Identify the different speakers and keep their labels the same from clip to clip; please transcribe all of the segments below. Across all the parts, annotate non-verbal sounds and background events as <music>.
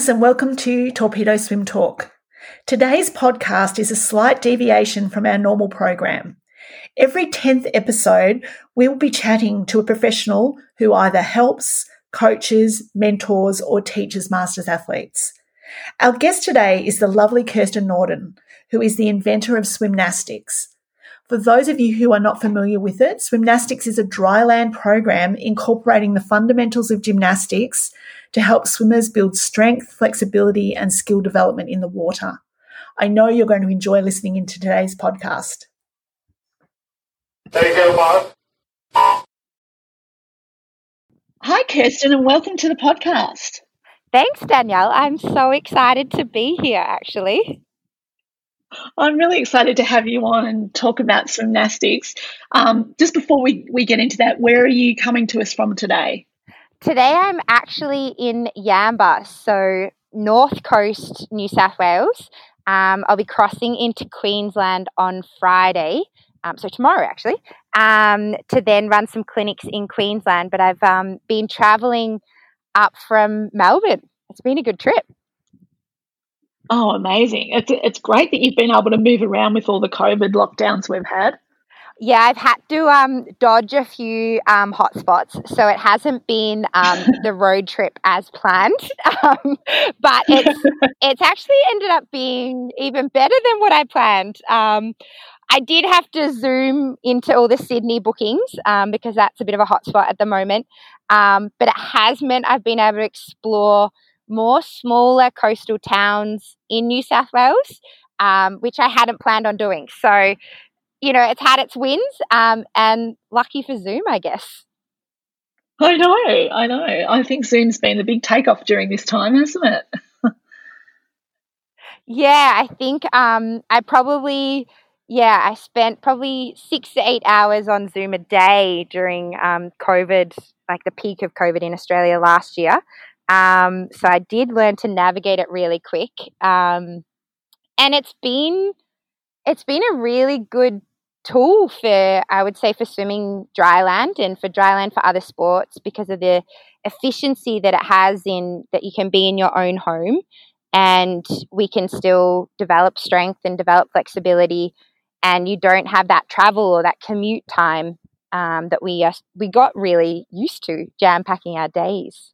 Speaker 1: swimmers, and welcome to Torpedo Swim Talk. Today's podcast is a slight deviation from our normal program. Every 10th episode, we will be chatting to a professional who either helps, coaches, mentors, or teaches masters athletes. Our guest today is the lovely Kirsten Norden, who is the inventor of Swimnastics. For those of you who are not familiar with it, Swimnastics is a dryland program incorporating the fundamentals of gymnastics to help swimmers build strength, flexibility, and skill development in the water. I know you're going to enjoy listening into today's podcast.
Speaker 2: There you go, Bob.
Speaker 1: Hi, Kirsten, and welcome to the podcast.
Speaker 3: Thanks, Danielle. I'm so excited to be here, actually.
Speaker 1: I'm really excited to have you on and talk about Swimnastics. Um, just before we, we get into that, where are you coming to us from today?
Speaker 3: Today I'm actually in Yamba, so North Coast, New South Wales. Um, I'll be crossing into Queensland on Friday, um, so tomorrow actually, um, to then run some clinics in Queensland. But I've um, been traveling up from Melbourne. It's been a good trip.
Speaker 1: Oh, amazing. It's, it's great that you've been able to move around with all the COVID lockdowns we've had.
Speaker 3: Yeah, I've had to um, dodge a few um, hotspots, so it hasn't been um, <laughs> the road trip as planned. <laughs> Um, but it's <laughs> it's actually ended up being even better than what I planned. Um, I did have to zoom into all the Sydney bookings um, because that's a bit of a hotspot at the moment. but it has meant I've been able to explore more smaller coastal towns in New South Wales, which I hadn't planned on doing. So you know, it's had its wins, um, and lucky for Zoom, I guess.
Speaker 1: I know, I know. I think Zoom's been the big takeoff during this time, hasn't it?
Speaker 3: yeah, I think um, I probably, yeah, I spent probably six to eight hours on Zoom a day during um, COVID, like the peak of COVID in Australia last year. Um, so I did learn to navigate it really quick, um, and it's been it's been a really good tool for I would say for swimming dry land and for dry land for other sports because of the efficiency that it has in that you can be in your own home and we can still develop strength and develop flexibility and you don't have that travel or that commute time um, that we uh, we got really used to jam packing our days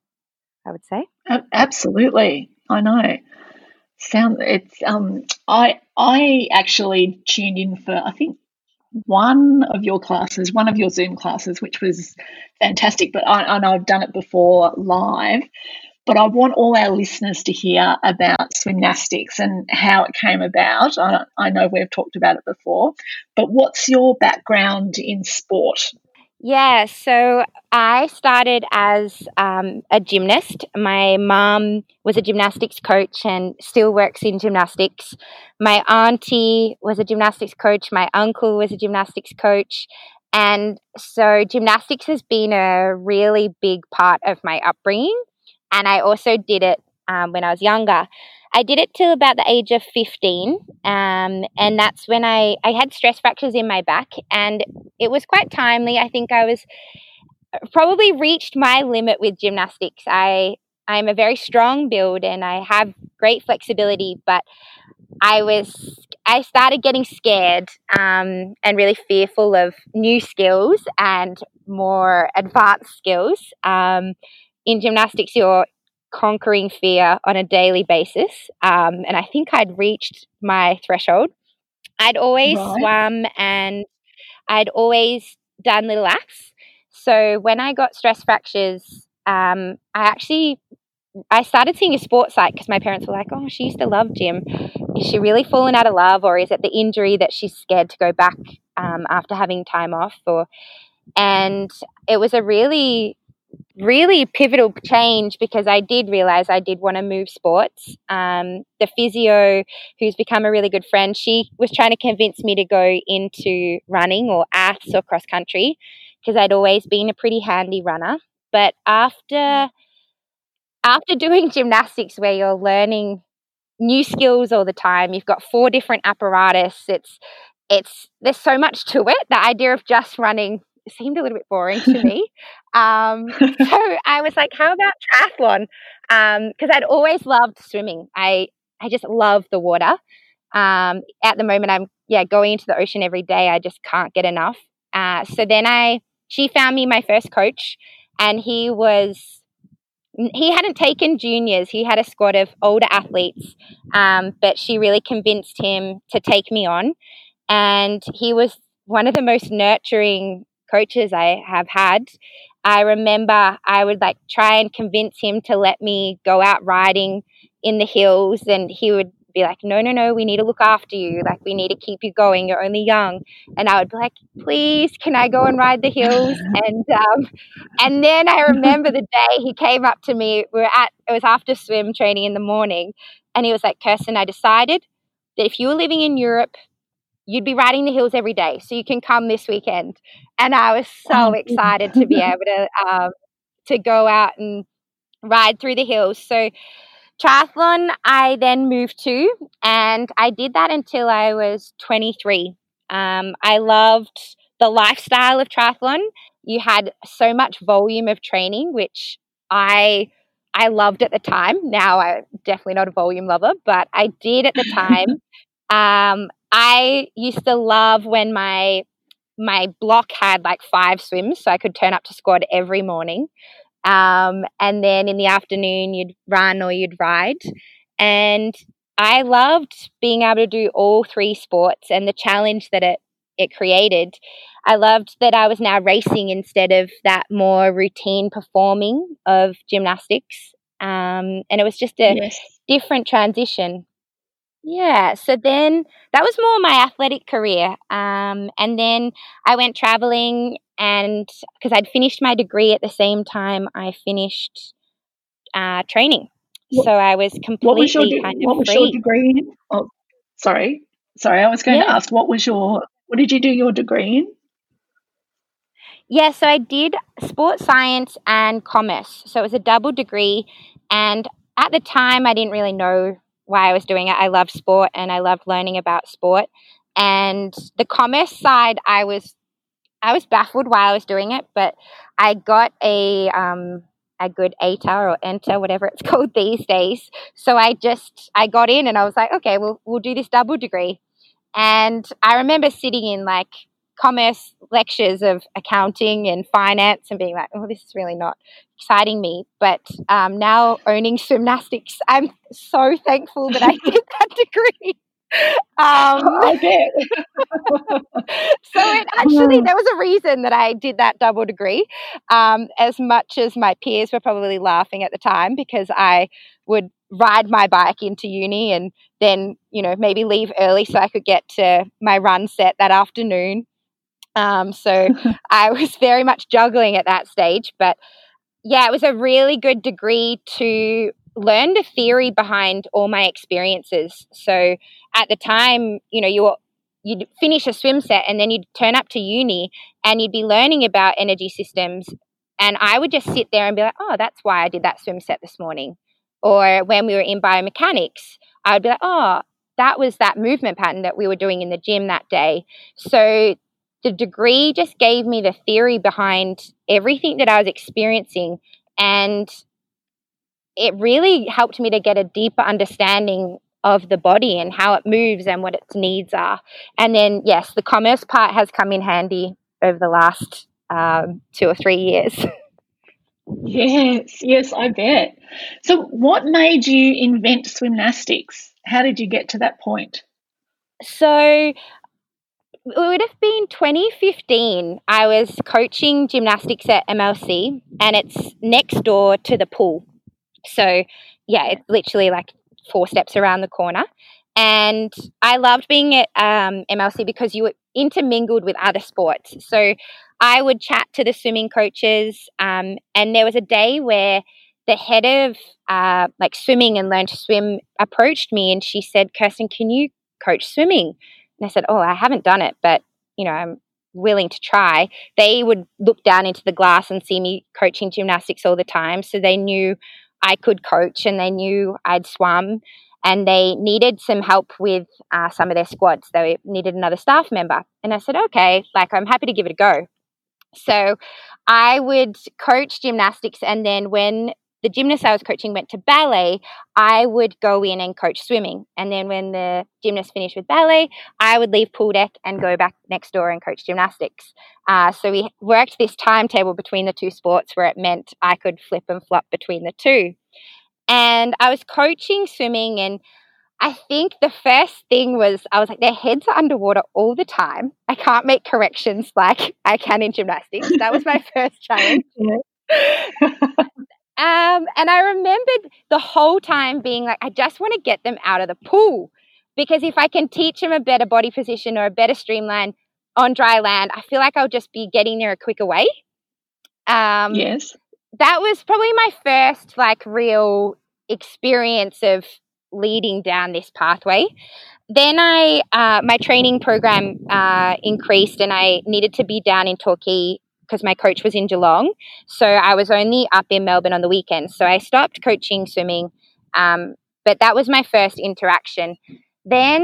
Speaker 3: I would say.
Speaker 1: Absolutely. I know. Sound it's um I I actually tuned in for I think one of your classes, one of your Zoom classes, which was fantastic. But I, I know I've done it before live. But I want all our listeners to hear about Swimnastics and how it came about. I, I know we've talked about it before, but what's your background in sport?
Speaker 3: Yeah, so I started as um, a gymnast. My mom was a gymnastics coach and still works in gymnastics. My auntie was a gymnastics coach. My uncle was a gymnastics coach. And so gymnastics has been a really big part of my upbringing. And I also did it um, when I was younger. I did it till about the age of 15. Um, and that's when I, I had stress fractures in my back. And it was quite timely. I think I was probably reached my limit with gymnastics. I, I'm a very strong build and I have great flexibility, but I was I started getting scared um, and really fearful of new skills and more advanced skills. Um, in gymnastics, you're conquering fear on a daily basis. Um, and I think I'd reached my threshold. I'd always right. swum and I'd always done little acts. So when I got stress fractures, um, I actually I started seeing a sports psych because my parents were like, "Oh, she used to love gym. Is she really fallen out of love, or is it the injury that she's scared to go back um, after having time off?" Or and it was a really really pivotal change because I did realize I did want to move sports. Um, the physio, who's become a really good friend, she was trying to convince me to go into running or aths or cross country because I'd always been a pretty handy runner. But after after <laughs> doing gymnastics, where you're learning new skills all the time, you've got four different apparatus. It's it's there's so much to it. The idea of just running seemed a little bit boring to <laughs> me. Um, so I was like, how about triathlon? Because um, I'd always loved swimming. I, I just love the water. Um, at the moment, I'm yeah going into the ocean every day. I just can't get enough. Uh, so then I she found me my first coach, and he was he hadn't taken juniors. He had a squad of older athletes, um, but she really convinced him to take me on, and he was one of the most nurturing coaches I have had. I remember I would like try and convince him to let me go out riding in the hills, and he would be like, no, no, no, we need to look after you. Like, we need to keep you going. You're only young. And I would be like, please, can I go and ride the hills? <laughs> And um, and then I remember the day he came up to me. We were at it was after swim training in the morning, and he was like, Kirsten, I decided that if you were living in Europe, you'd be riding the hills every day, so you can come this weekend. And I was so excited to be able to <laughs> um, to go out and ride through the hills. So Triathlon, I then moved to, and I did that until I was 23. Um, I loved the lifestyle of triathlon. You had so much volume of training, which I I loved at the time. Now I'm definitely not a volume lover, but I did at the time. <laughs> um, I used to love when my my block had like five swims, so I could turn up to squad every morning. Um, and then in the afternoon, you'd run or you'd ride. And I loved being able to do all three sports and the challenge that it, it created. I loved that I was now racing instead of that more routine performing of gymnastics. Um, and it was just a yes. different transition. Yeah, so then that was more my athletic career. Um, and then I went traveling and because I'd finished my degree at the same time I finished uh, training. What, so I was completely what was your, kind of
Speaker 1: What was
Speaker 3: free.
Speaker 1: your degree in? Oh, sorry. Sorry, I was going yeah. to ask what was your what did you do your degree in?
Speaker 3: Yeah, so I did sports science and commerce. So it was a double degree and at the time I didn't really know why I was doing it. I loved sport and I loved learning about sport. And the commerce side I was I was baffled while I was doing it, but I got a um, a good ATAR or enter, whatever it's <laughs> called these days. So I just I got in and I was like, okay, we'll we'll do this double degree. And I remember sitting in like commerce lectures of accounting and finance and being like, oh, this is really not exciting me. But um, now owning Swimnastics, I'm so thankful that I <laughs> did that degree.
Speaker 1: Um, <laughs> I did. <laughs>
Speaker 3: so it actually, there was a reason that I did that double degree. Um, as much as my peers were probably laughing at the time because I would ride my bike into uni and then, you know, maybe leave early so I could get to my run set that afternoon. Um, so <laughs> I was very much juggling at that stage. But yeah, it was a really good degree to learn the theory behind all my experiences. So at the time, you know, you you'd finish a swim set and then you'd turn up to uni and you'd be learning about energy systems. And I would just sit there and be like, oh, that's why I did that swim set this morning. Or when we were in biomechanics, I would be like, oh, that was that movement pattern that we were doing in the gym that day. So the degree just gave me the theory behind everything that I was experiencing. And it really helped me to get a deeper understanding of the body and how it moves and what its needs are. And then, yes, the commerce part has come in handy over the last um, two or three years. <laughs>
Speaker 1: Yes, yes, I bet. So, what made you invent swimnastics? How did you get to that point?
Speaker 3: So, it would have been 2015. I was coaching gymnastics at MLC, and it's next door to the pool. So, yeah, it's literally like four steps around the corner. And I loved being at um, MLC because you were intermingled with other sports. So I would chat to the swimming coaches. Um, and there was a day where the head of uh, like swimming and learn to swim approached me and she said, Kirsten, can you coach swimming? And I said, Oh, I haven't done it, but you know, I'm willing to try. They would look down into the glass and see me coaching gymnastics all the time. So they knew I could coach and they knew I'd swum and they needed some help with uh, some of their squads. They needed another staff member. And I said, okay, like I'm happy to give it a go. So I would coach gymnastics, and then when the gymnast I was coaching went to ballet, I would go in and coach swimming. And then when the gymnast finished with ballet, I would leave pool deck and go back next door and coach gymnastics. Uh, so we worked this timetable between the two sports where it meant I could flip and flop between the two. And I was coaching swimming, and I think the first thing was I was like, their heads are underwater all the time. I can't make corrections like I can in gymnastics. That was my <laughs> first challenge. <laughs> Um, and I remembered the whole time being like, I just want to get them out of the pool because if I can teach them a better body position or a better streamline on dry land, I feel like I'll just be getting there a quicker way.
Speaker 1: Um, yes.
Speaker 3: That was probably my first like real experience of leading down this pathway. Then I, uh, my training program uh, increased, and I needed to be down in Torquay because my coach was in Geelong. So I was only up in Melbourne on the weekends. So I stopped coaching swimming. Um, but that was my first interaction. Then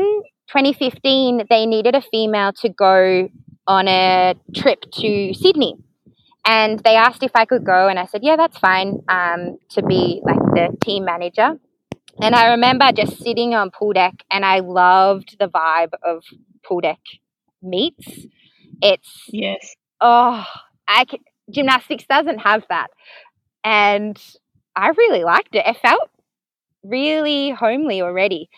Speaker 3: 2015, they needed a female to go on a trip to Sydney. And they asked if I could go, and I said, Yeah, that's fine um, to be like the team manager. And I remember just sitting on pool deck, and I loved the vibe of pool deck meets. It's
Speaker 1: yes,
Speaker 3: oh, I can, gymnastics doesn't have that. And I really liked it. It felt really homely already.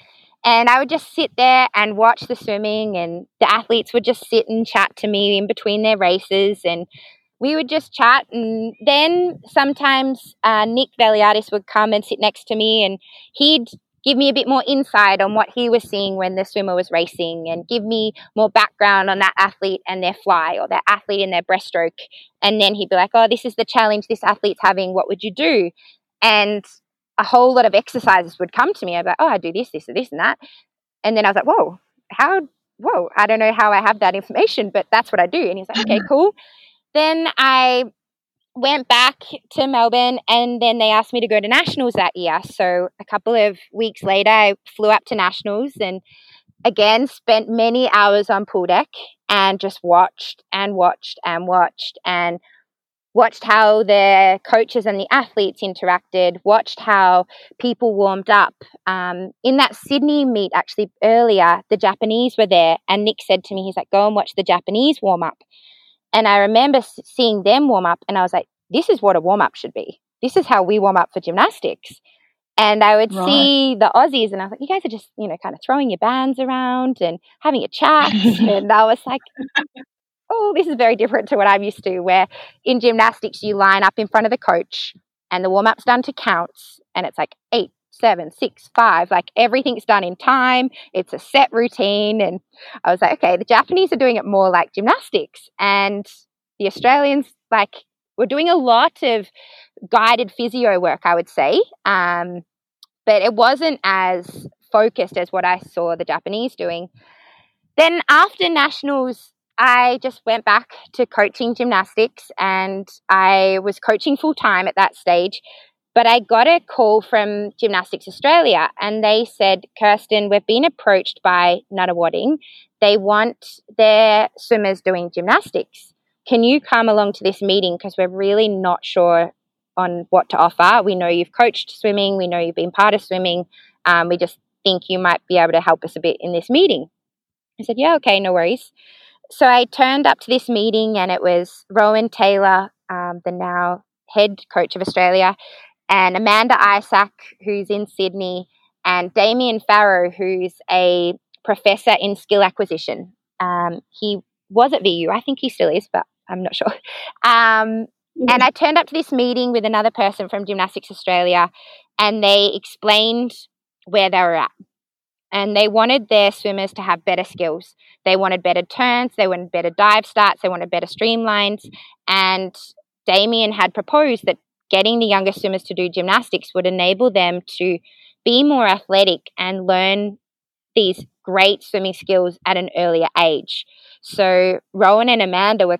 Speaker 3: And I would just sit there and watch the swimming, and the athletes would just sit and chat to me in between their races, and we would just chat. And then sometimes uh, Nick Valiatis would come and sit next to me, and he'd give me a bit more insight on what he was seeing when the swimmer was racing and give me more background on that athlete and their fly or that athlete and their breaststroke. And then he'd be like, oh, this is the challenge this athlete's having. What would you do? And a whole lot of exercises would come to me. I'd be like, oh, I do this, this, and this, and that. And then I was like, whoa, how, whoa, I don't know how I have that information, but that's what I do. And he's like, okay, <laughs> cool. Then I went back to Melbourne and then they asked me to go to nationals that year. So a couple of weeks later, I flew up to nationals and again spent many hours on pool deck and just watched and watched and watched and watched how the coaches and the athletes interacted, watched how people warmed up. Um, in that Sydney meet, actually earlier, the Japanese were there, and Nick said to me, he's like, go and watch the Japanese warm up. And I remember seeing them warm up, and I was like, this is what a warm up should be. This is how we warm up for gymnastics. And I would right. see the Aussies, and I was like, you guys are just, you know, kind of throwing your bands around and having a chat. <laughs> and I was like, oh, this is very different to what I'm used to, where in gymnastics, you line up in front of the coach and the warm up's done to counts, and it's like eight, seven, six, five. Like everything's done in time. It's a set routine. And I was like, okay, the Japanese are doing it more like gymnastics. And the Australians, like, we're doing a lot of guided physio work, I would say. Um, but it wasn't as focused as what I saw the Japanese doing. Then after nationals, I just went back to coaching gymnastics and I was coaching full time at that stage. But I got a call from Gymnastics Australia and they said, Kirsten, we've been approached by Nunawading. They want their swimmers doing gymnastics. Can you come along to this meeting? Because we're really not sure on what to offer. We know you've coached swimming, we know you've been part of swimming. Um, we just think you might be able to help us a bit in this meeting. I said, Yeah, okay, no worries. So I turned up to this meeting and it was Rohan Taylor, um, the now head coach of Australia, and Amanda Isaac, who's in Sydney, and Damian Farrow, who's a professor in skill acquisition. Um, he was at VU, I think he still is, but I'm not sure. <laughs> Um, and I turned up to this meeting with another person from Gymnastics Australia, and they explained where they were at. And they wanted their swimmers to have better skills. They wanted better turns, they wanted better dive starts, they wanted better streamlines. And Damian had proposed that getting the younger swimmers to do gymnastics would enable them to be more athletic and learn these great swimming skills at an earlier age. So Rohan and Amanda were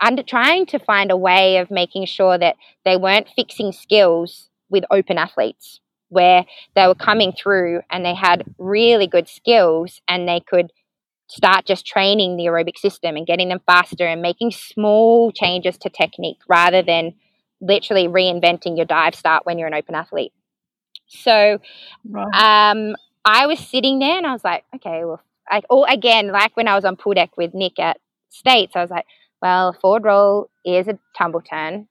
Speaker 3: under trying to find a way of making sure that they weren't fixing skills with open athletes where they were coming through and they had really good skills and they could start just training the aerobic system and getting them faster and making small changes to technique rather than literally reinventing your dive start when you're an open athlete. So right. um, I was sitting there and I was like, okay, well, I, oh, again, like when I was on pool deck with Nick at States, I was like, well, forward roll is a tumble turn.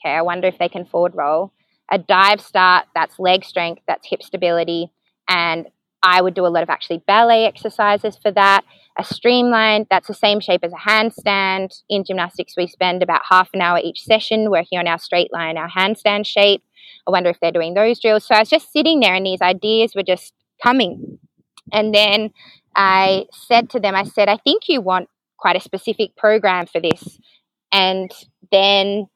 Speaker 3: Okay, I wonder if they can forward roll. A dive start, that's leg strength, that's hip stability. And I would do a lot of actually ballet exercises for that. A streamline, that's the same shape as a handstand. In gymnastics, we spend about half an hour each session working on our straight line, our handstand shape. I wonder if they're doing those drills. So I was just sitting there and these ideas were just coming. And then I said to them, I said, I think you want quite a specific program for this. And then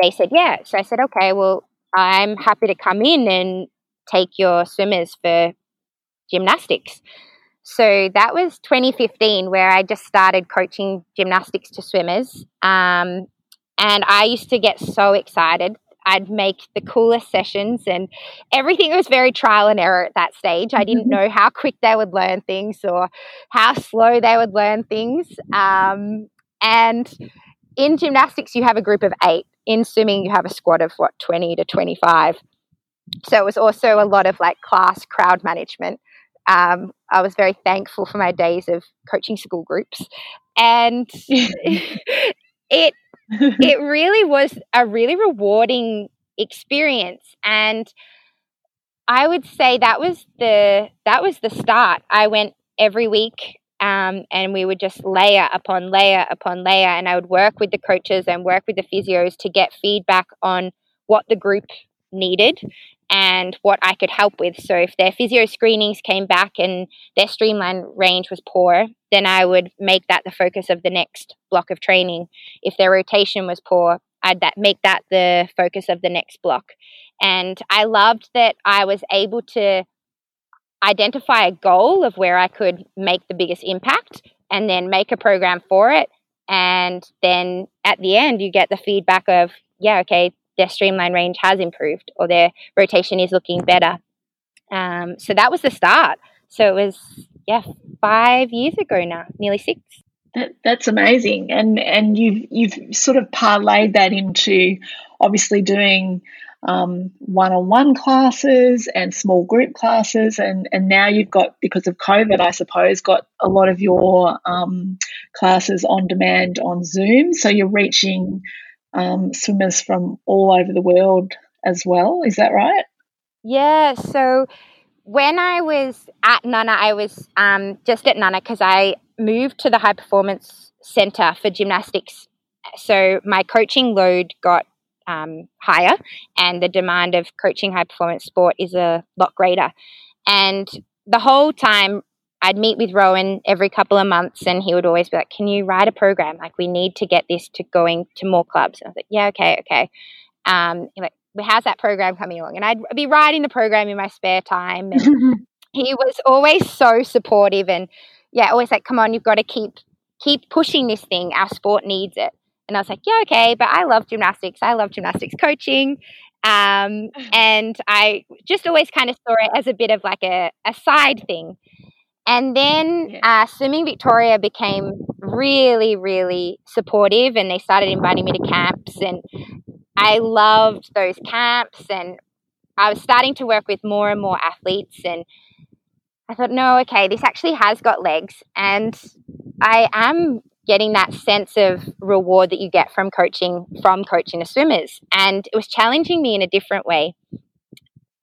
Speaker 3: they said, yeah. So I said, okay, well, I'm happy to come in and take your swimmers for gymnastics. So that was 2015 where I just started coaching gymnastics to swimmers. Um, and I used to get so excited. I'd make the coolest sessions, and everything was very trial and error at that stage. I didn't know how quick they would learn things or how slow they would learn things. Um, and in gymnastics, you have a group of eight. In swimming, you have a squad of what, 20 to 25. So it was also a lot of like class crowd management um, I was very thankful for my days of coaching school groups, and <laughs> it it really was a really rewarding experience. And I would say that was the that was the start. I went every week. Um, and we would just layer upon layer upon layer, and I would work with the coaches and work with the physios to get feedback on what the group needed and what I could help with. So if their physio screenings came back and their streamline range was poor, then I would make that the focus of the next block of training. If their rotation was poor, I'd that make that the focus of the next block. And I loved that I was able to identify a goal of where I could make the biggest impact and then make a program for it. And then at the end, you get the feedback of, yeah, okay, their streamline range has improved or their rotation is looking better. Um, so that was the start. So it was yeah five years ago now, nearly six.
Speaker 1: That, that's amazing, and and you've you've sort of parlayed that into obviously doing um, one-on-one classes and small group classes, and and now you've got because of COVID, I suppose, got a lot of your um, classes on demand on Zoom. So you're reaching um, swimmers from all over the world as well. Is that right?
Speaker 3: Yeah. So when I was at Nana, I was um, just at Nana because I moved to the high performance center for gymnastics. So my coaching load got um, higher, and the demand of coaching high performance sport is a lot greater. And the whole time, I'd meet with Rohan every couple of months and he would always be like, Can you write a program? Like, we need to get this to going to more clubs. And I was like, Yeah, okay, okay. Um, like, how's that program coming along? And I'd be writing the program in my spare time. And <laughs> he was always so supportive and, yeah, always like, Come on, you've got to keep keep pushing this thing. Our sport needs it. And I was like, Yeah, okay, but I love gymnastics. I love gymnastics coaching. Um, <laughs> and I just always kind of saw it as a bit of like a, a side thing. And then yeah. uh, Swimming Victoria became really, really supportive, and they started inviting me to camps. And I loved those camps, and I was starting to work with more and more athletes. And I thought, no, okay, this actually has got legs, and I am getting that sense of reward that you get from coaching from coaching the swimmers. And it was challenging me in a different way.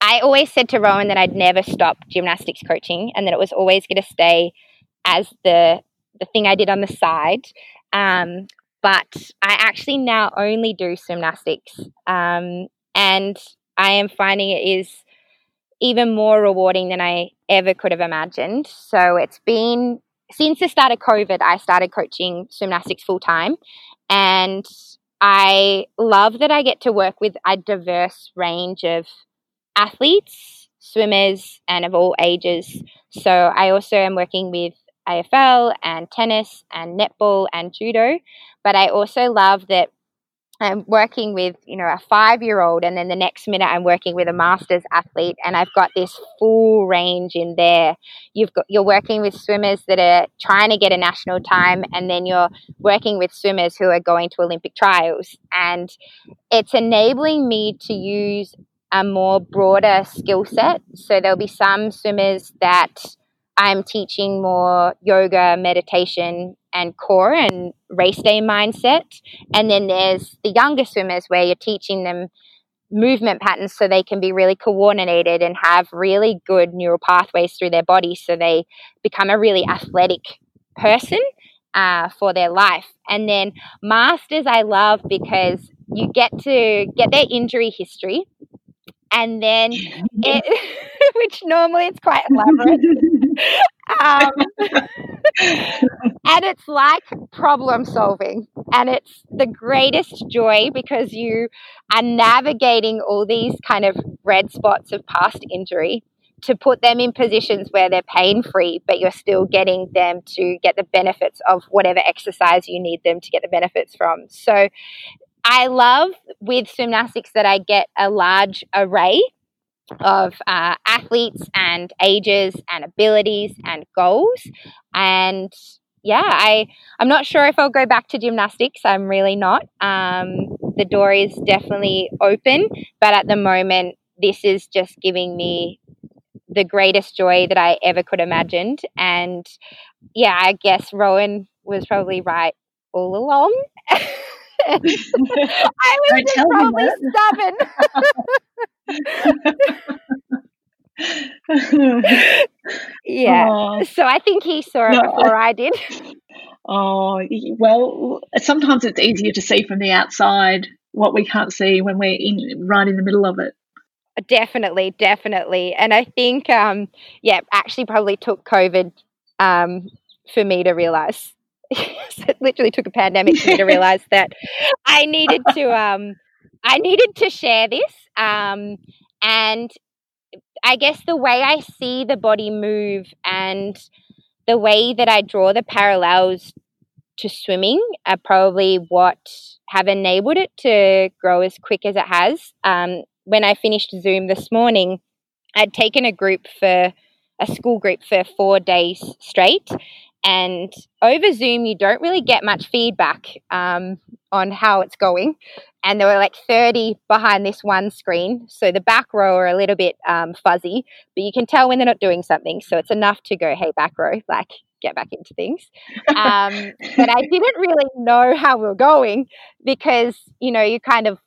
Speaker 3: I always said to Rohan that I'd never stop gymnastics coaching and that it was always going to stay as the the thing I did on the side. Um, but I actually now only do Swimnastics, um, and I am finding it is even more rewarding than I ever could have imagined. So it's been since the start of COVID, I started coaching Swimnastics full time, and I love that I get to work with a diverse range of athletes, swimmers, and of all ages. So I also am working with AFL and tennis and netball and judo. But I also love that I'm working with, you know, a five year old, and then the next minute I'm working with a masters athlete, and I've got this full range in there. You've got you're working with swimmers that are trying to get a national time, and then you're working with swimmers who are going to Olympic trials, and it's enabling me to use a more broader skill set. So there'll be some swimmers that I'm teaching more yoga, meditation, and core and race day mindset. And then there's the younger swimmers where you're teaching them movement patterns so they can be really coordinated and have really good neural pathways through their body so they become a really athletic person uh, for their life. And then masters, I love because you get to get their injury history and then <laughs> it, <laughs> which normally it's quite elaborate. um, and it's like problem solving, and it's the greatest joy because you are navigating all these kind of red spots of past injury to put them in positions where they're pain free, but you're still getting them to get the benefits of whatever exercise you need them to get the benefits from. So I love with Swimnastics that I get a large array of uh, athletes and ages and abilities and goals. And yeah, I I'm not sure if I'll go back to gymnastics. I'm really not. Um, the door is definitely open, but at the moment, this is just giving me the greatest joy that I ever could imagined. And yeah, I guess Rohan was probably right all along. <laughs> <laughs> I was probably seven. <laughs> yeah. Oh. So I think he saw it no, before I, I did.
Speaker 1: Oh, well, sometimes it's easier to see from the outside what we can't see when we're in right in the middle of it.
Speaker 3: Definitely, definitely. And I think, um, yeah, actually probably took COVID um, for me to realize <laughs> it literally took a pandemic for me to realize that I needed to um I needed to share this. Um and I guess the way I see the body move and the way that I draw the parallels to swimming are probably what have enabled it to grow as quick as it has. Um, when I finished Zoom this morning, I'd taken a group for a school group for four days straight, and over Zoom, you don't really get much feedback um, on how it's going. And there were like 30 behind this one screen. So the back row are a little bit um, fuzzy, but you can tell when they're not doing something. So it's enough to go, hey, back row, like get back into things. Um, but I didn't really know how we were going because, you know, you kind of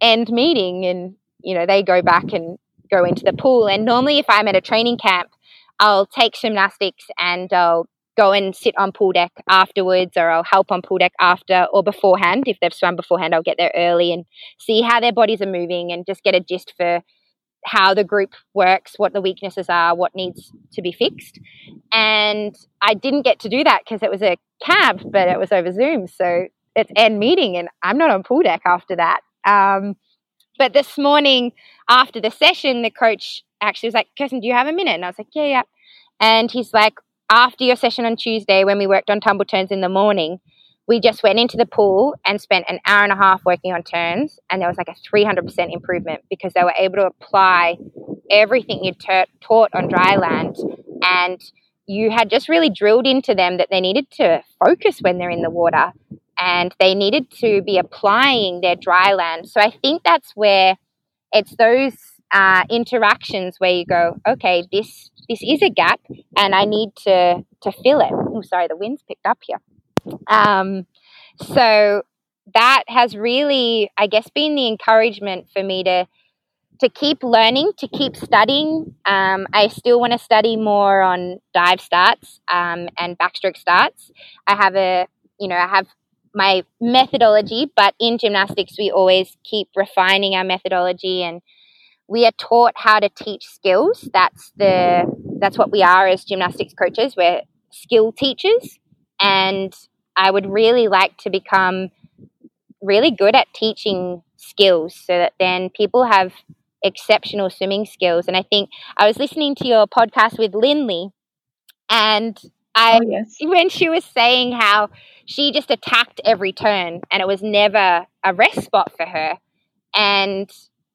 Speaker 3: end meeting and, you know, they go back and go into the pool. And normally, if I'm at a training camp, I'll take gymnastics and I'll go and sit on pool deck afterwards or I'll help on pool deck after or beforehand. If they've swum beforehand, I'll get there early and see how their bodies are moving and just get a gist for how the group works, what the weaknesses are, what needs to be fixed. And I didn't get to do that because it was a cab, but it was over Zoom. So it's end meeting and I'm not on pool deck after that. Um, but this morning after the session, the coach actually was like, Kirsten, do you have a minute? And I was like, yeah, yeah. And he's like, after your session on Tuesday, when we worked on tumble turns in the morning, we just went into the pool and spent an hour and a half working on turns, and there was like a 300% improvement because they were able to apply everything you t- taught on dry land, and you had just really drilled into them that they needed to focus when they're in the water and they needed to be applying their dry land. So I think that's where it's those uh, interactions where you go, okay, this this is a gap, and I need to to fill it. Oh, sorry, the wind's picked up here. Um, so that has really, I guess, been the encouragement for me to to keep learning, to keep studying. Um, I still want to study more on dive starts um, and backstroke starts. I have a, you know, I have my methodology, but in gymnastics, we always keep refining our methodology and we are taught how to teach skills. That's the that's what we are as gymnastics coaches. We're skill teachers, and I would really like to become really good at teaching skills, so that then people have exceptional swimming skills. And I think I was listening to your podcast with Lindley, and I
Speaker 1: oh, yes. <laughs>
Speaker 3: when she was saying how she just attacked every turn and it was never a rest spot for her. And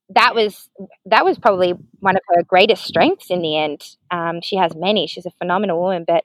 Speaker 3: that was that was probably one of her greatest strengths in the end. Um, she has many. She's a phenomenal woman, but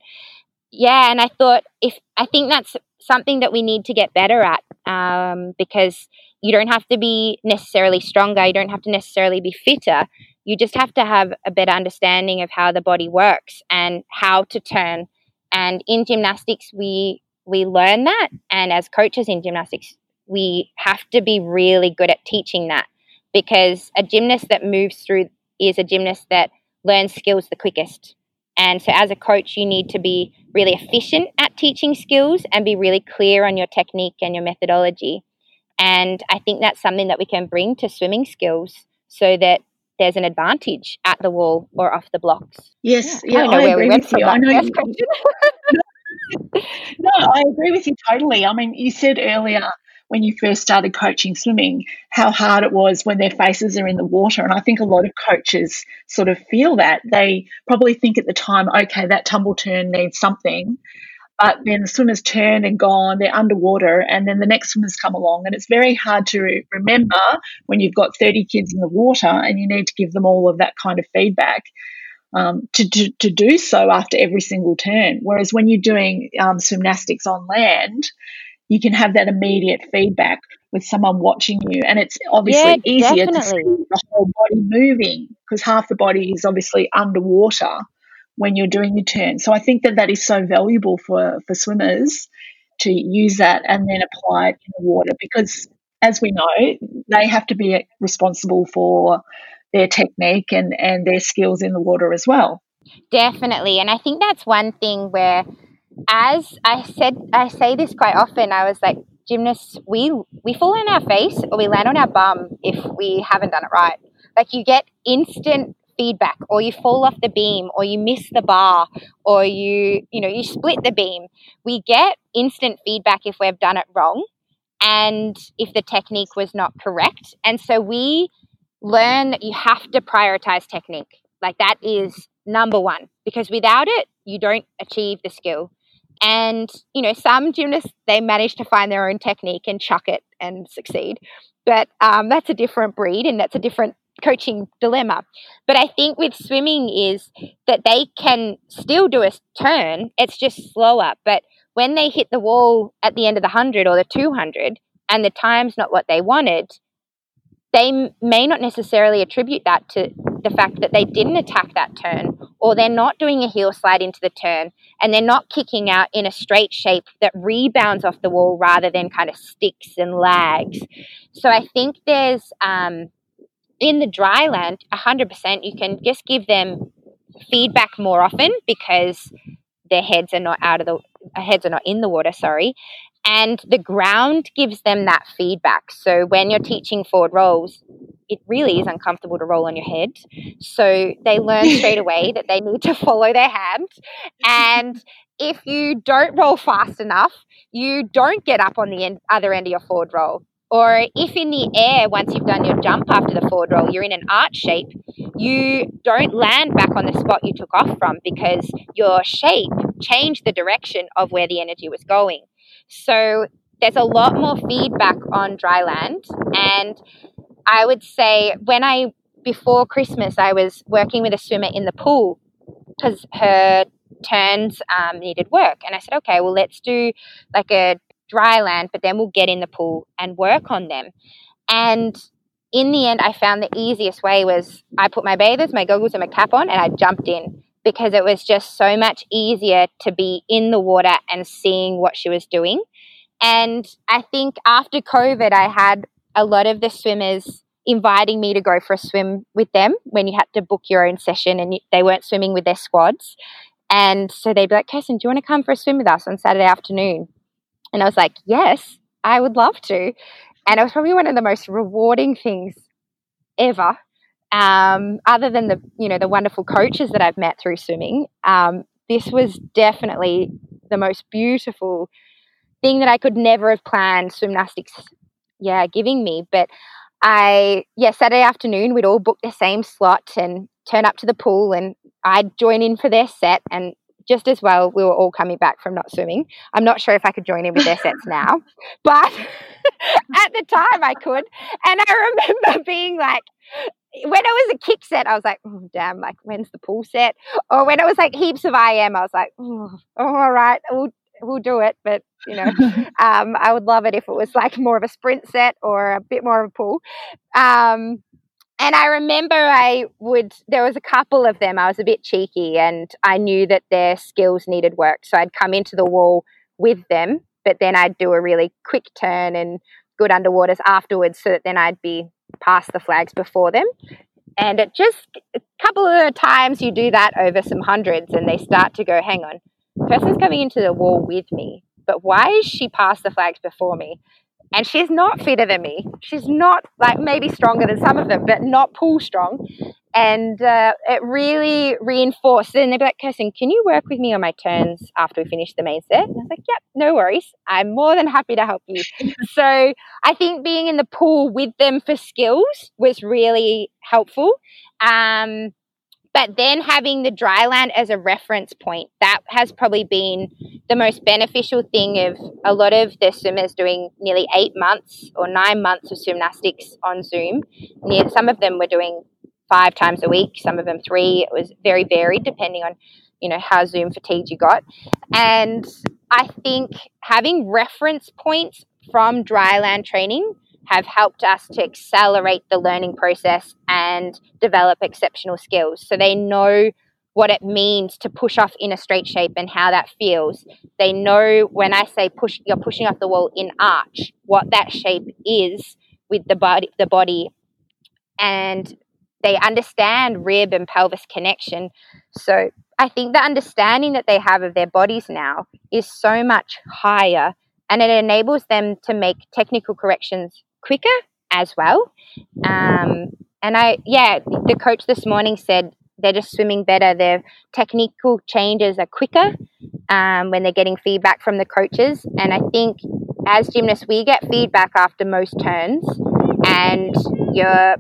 Speaker 3: yeah, and I thought if I think that's something that we need to get better at um, because you don't have to be necessarily stronger. You don't have to necessarily be fitter. You just have to have a better understanding of how the body works and how to turn. And in gymnastics, we we learn that, and as coaches in gymnastics, we have to be really good at teaching that because a gymnast that moves through is a gymnast that learns skills the quickest. And so, as a coach, you need to be really efficient at teaching skills and be really clear on your technique and your methodology. And I think that's something that we can bring to swimming skills so that there's an advantage at the wall or off the blocks.
Speaker 1: Yes, yeah, yeah I, I agree with you. I know you, <laughs> no, I agree with you totally. I mean, you said earlier when you first started coaching swimming how hard it was when their faces are in the water. And I think a lot of coaches sort of feel that. They probably think at the time, okay, that tumble turn needs something. But then the swimmers turn and gone, they're underwater, and then the next swimmers come along. And it's very hard to remember when you've got 30 kids in the water and you need to give them all of that kind of feedback. Um, to, to, to do so after every single turn. Whereas when you're doing um, gymnastics on land, you can have that immediate feedback with someone watching you. And it's obviously yeah, easier definitely. to see the whole body moving because half the body is obviously underwater when you're doing your turn. So I think that that is so valuable for, for swimmers to use that and then apply it in the water because, as we know, they have to be responsible for their technique and, and their skills in the water as well.
Speaker 3: Definitely. And I think that's one thing where as I said, I say this quite often. I was like, gymnasts, we we fall on our face or we land on our bum if we haven't done it right. Like you get instant feedback, or you fall off the beam, or you miss the bar, or you you know you split the beam. We get instant feedback if we've done it wrong, and if the technique was not correct. And so we learn that you have to prioritize technique. Like that is number one because without it, you don't achieve the skill. And, you know, some gymnasts, they manage to find their own technique and chuck it and succeed. But um, that's a different breed and that's a different coaching dilemma. But I think with swimming is that they can still do a turn, it's just slower. But when they hit the wall at the end of the 100 or the 200 and the time's not what they wanted, they may not necessarily attribute that to the fact that they didn't attack that turn or they're not doing a heel slide into the turn and they're not kicking out in a straight shape that rebounds off the wall rather than kind of sticks and lags. So I think there's um, in the dry land, 100%, you can just give them feedback more often because their heads are not out of the heads are not in the water, sorry. And the ground gives them that feedback. So when you're teaching forward rolls, it really is uncomfortable to roll on your head. So they learn <laughs> straight away that they need to <laughs> follow their hand. And if you don't roll fast enough, you don't get up on the end, other end of your forward roll. Or if in the air, once you've done your jump after the forward roll, you're in an arch shape, you don't land back on the spot you took off from because your shape changed the direction of where the energy was going. So there's a lot more feedback on dry land. And I would say when I, before Christmas, I was working with a swimmer in the pool because her turns um, needed work. And I said, okay, well, let's do like a dry land, but then we'll get in the pool and work on them. And in the end, I found the easiest way was I put my bathers, my goggles, and my cap on, and I jumped in because it was just so much easier to be in the water and seeing what she was doing. And I think after COVID, I had a lot of the swimmers inviting me to go for a swim with them when you had to book your own session and they weren't swimming with their squads. And so they'd be like, Kirsten, do you want to come for a swim with us on Saturday afternoon? And I was like, yes, I would love to. And it was probably one of the most rewarding things ever um, other than the you know the wonderful coaches that I've met through swimming, um, this was definitely the most beautiful thing that I could never have planned gymnastics, yeah, giving me. But I, yeah, Saturday afternoon we'd all book the same slot and turn up to the pool, and I'd join in for their set, and just as well we were all coming back from not swimming. I'm not sure if I could join in with their sets now, <laughs> but at the time I could. And I remember <laughs> being like, when it was a kick set, I was like, oh, damn, like, when's the pool set? Or when it was like heaps of IM, I was like, oh, all right, we'll, we'll do it. But, you know, <laughs> um, I would love it if it was like more of a sprint set or a bit more of a pool. Um, and I remember I would, there was a couple of them, I was a bit cheeky and I knew that their skills needed work. So I'd come into the wall with them, but then I'd do a really quick turn and good underwaters afterwards so that then I'd be past the flags before them. And it just a couple of times you do that over some hundreds and they start to go, hang on, person's coming into the wall with me, but why is she past the flags before me? And she's not fitter than me. She's not like maybe stronger than some of them, but not pool strong and uh, it really reinforced. And they'd be like, Kirsten, can you work with me on my turns after we finish the main set? And I was like, yep, no worries. I'm more than happy to help you. <laughs> so I think being in the pool with them for skills was really helpful. Um, but then having the dry land as a reference point, that has probably been the most beneficial thing of a lot of the swimmers doing nearly eight months or nine months of Swimnastics on Zoom. Some of them were doing five times a week, some of them three. It was very varied depending on, you know, how Zoom fatigued you got. And I think having reference points from dryland training have helped us to accelerate the learning process and develop exceptional skills. So they know what it means to push off in a straight shape and how that feels. They know when I say push you're pushing off the wall in arch, what that shape is with the body the body and they understand rib and pelvis connection. So I think the understanding that they have of their bodies now is so much higher and it enables them to make technical corrections quicker as well. Um, and I, yeah, the coach this morning said they're just swimming better. Their technical changes are quicker um, when they're getting feedback from the coaches. And I think as gymnasts, we get feedback after most turns, and you're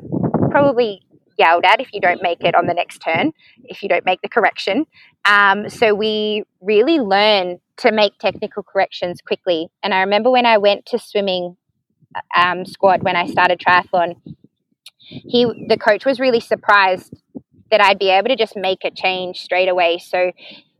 Speaker 3: probably yelled at if you don't make it on the next turn, if you don't make the correction. Um, so we really learn to make technical corrections quickly. And I remember when I went to swimming um, squad when I started triathlon, he the coach was really surprised that I'd be able to just make a change straight away. So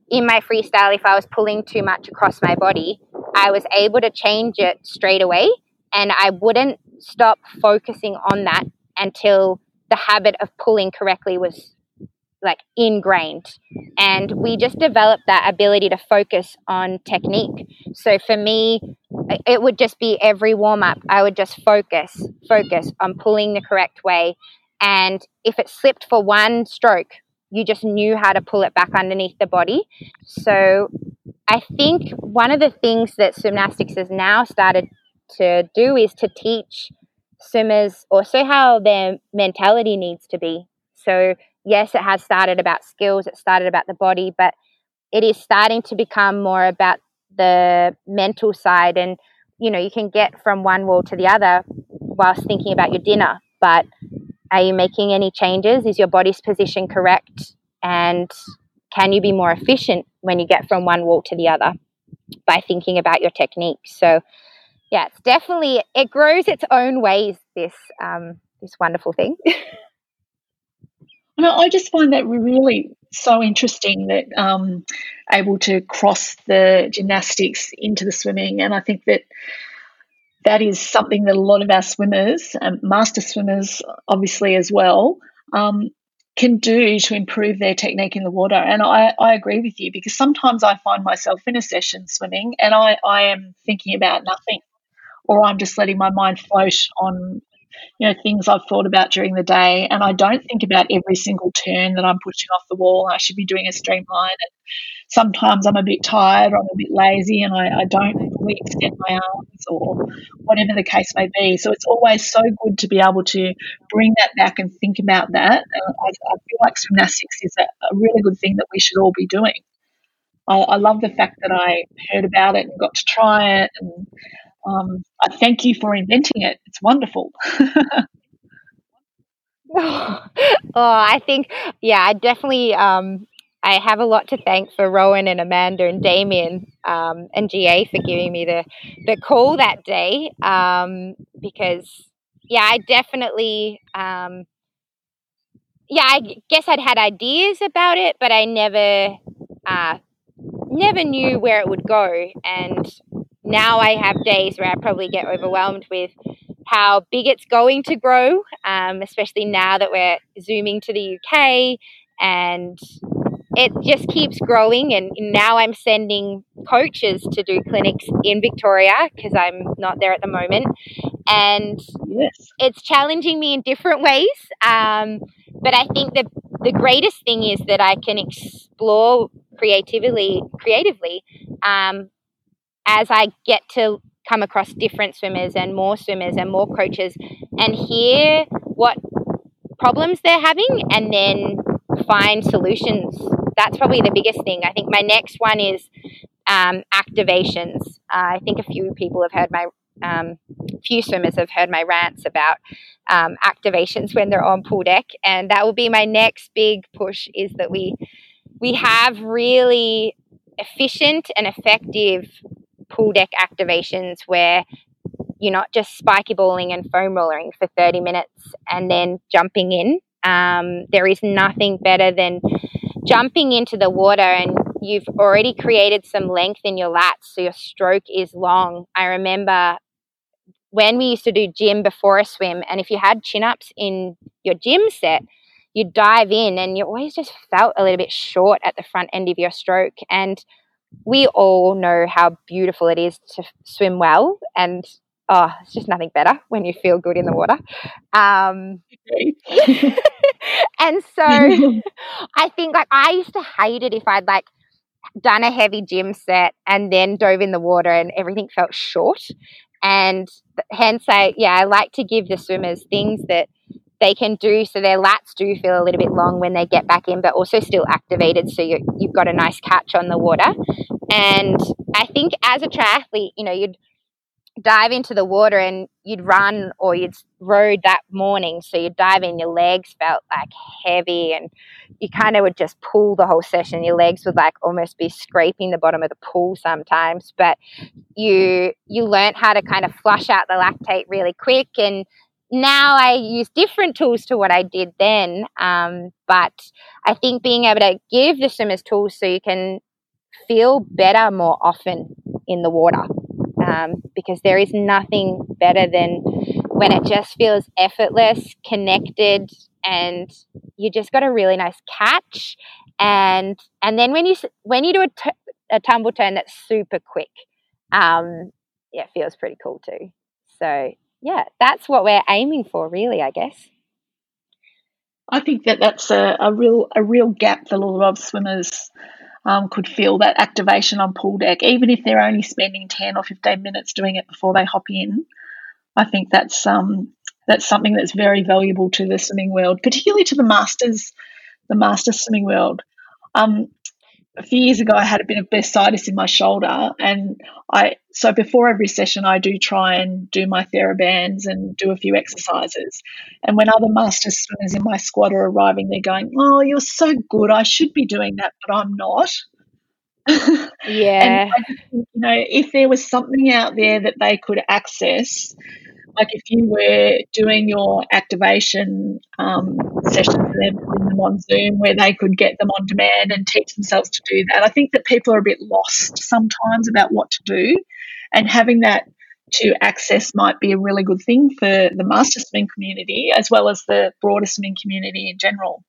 Speaker 3: in my freestyle, if I was pulling too much across my body, I was able to change it straight away, and I wouldn't stop focusing on that until the habit of pulling correctly was like ingrained. And we just developed that ability to focus on technique. So for me, it would just be every warm up, I would just focus, focus on pulling the correct way. And if it slipped for one stroke, you just knew how to pull it back underneath the body. So I think one of the things that Swimnastics has now started to do is to teach swimmers also how their mentality needs to be. So, yes, it has started about skills, it started about the body, but it is starting to become more about the mental side. And, you know, you can get from one wall to the other whilst thinking about your dinner, but are you making any changes? Is your body's position correct? And can you be more efficient when you get from one wall to the other by thinking about your technique? So, yeah, it's definitely it grows its own ways. This um, this wonderful thing. <laughs>
Speaker 1: no, I just find that really so interesting that um, able to cross the gymnastics into the swimming, and I think that that is something that a lot of our swimmers, um, master swimmers, obviously as well, um, can do to improve their technique in the water. And I, I agree with you because sometimes I find myself in a session swimming and I, I am thinking about nothing or I'm just letting my mind float on you know things I've thought about during the day, and I don't think about every single turn that I'm pushing off the wall. I should be doing a streamline. And sometimes I'm a bit tired, or I'm a bit lazy, and I, I don't extend my arms, or whatever the case may be. So it's always so good to be able to bring that back and think about that. And I, I feel like Swimnastics is a, a really good thing that we should all be doing. I, I love the fact that I heard about it and got to try it and um, I thank you for inventing it. It's wonderful. <laughs> <laughs>
Speaker 3: oh, I think, yeah, I definitely, um, I have a lot to thank for Rohan and Amanda and Damian um, and GA for giving me the the call that day um, because yeah, I definitely um, yeah, I guess I'd had ideas about it, but I never uh, never knew where it would go. And now I have days where I probably get overwhelmed with how big it's going to grow, um, especially now that we're zooming to the UK and it just keeps growing. And now I'm sending coaches to do clinics in Victoria because I'm not there at the moment. And
Speaker 1: yes.
Speaker 3: it's challenging me in different ways. Um, but I think the, the greatest thing is that I can explore creatively, creatively um, as I get to come across different swimmers and more swimmers and more coaches and hear what problems they're having and then find solutions. That's probably the biggest thing. I think my next one is um, activations. Uh, I think a few people have heard my um, few swimmers have heard my rants about um, activations when they're on pool deck, and that will be my next big push. Is that we we have really efficient and effective pool deck activations where you're not just spiky balling and foam rolling for 30 minutes and then jumping in. Um, there is nothing better than jumping into the water and you've already created some length in your lats, so your stroke is long. I remember when we used to do gym before a swim, and if you had chin ups in your gym set, you dive in and you always just felt a little bit short at the front end of your stroke. And we all know how beautiful it is to swim well and oh it's just nothing better when you feel good in the water. Um, <laughs> and so <laughs> i think like i used to hate it if i'd like done a heavy gym set and then dove in the water and everything felt short. And hence i yeah i like to give the swimmers things that they can do so their lats do feel a little bit long when they get back in but also still activated so you have got a nice catch on the water. And i think as a triathlete you know you'd dive into the water and you'd run or you'd rode that morning so you'd dive in your legs felt like heavy and you kind of would just pull the whole session. Your legs would like almost be scraping the bottom of the pool sometimes but you you learned how to kind of flush out the lactate really quick and now I use different tools to what I did then. Um, but I think being able to give the swimmers tools so you can feel better more often in the water. Um, because there is nothing better than when it just feels effortless, connected, and you just got a really nice catch. And and then when you when you do a, t- a tumble turn that's super quick, um, yeah, it feels pretty cool too. So yeah, that's what we're aiming for, really, I guess.
Speaker 1: I think that that's a, a real a real gap that a lot of swimmers um, could feel that activation on pool deck, even if they're only spending ten or fifteen minutes doing it before they hop in. I think that's um, that's something that's very valuable to the swimming world, particularly to the masters, the master swimming world. Um, a few years ago, I had a bit of bursitis in my shoulder, and I so before every session, I do try and do my TheraBands and do a few exercises. And when other master swimmers in my squad are arriving, they're going, "Oh, you're so good! I should be doing that, but I'm not." <laughs>
Speaker 3: Yeah.
Speaker 1: think, you know, if there was something out there that they could access like if you were doing your activation um, sessions and then putting them on Zoom where they could get them on demand and teach themselves to do that. I think that people are a bit lost sometimes about what to do, and having that to access might be a really good thing for the master swimming community as well as the broader swimming community in general.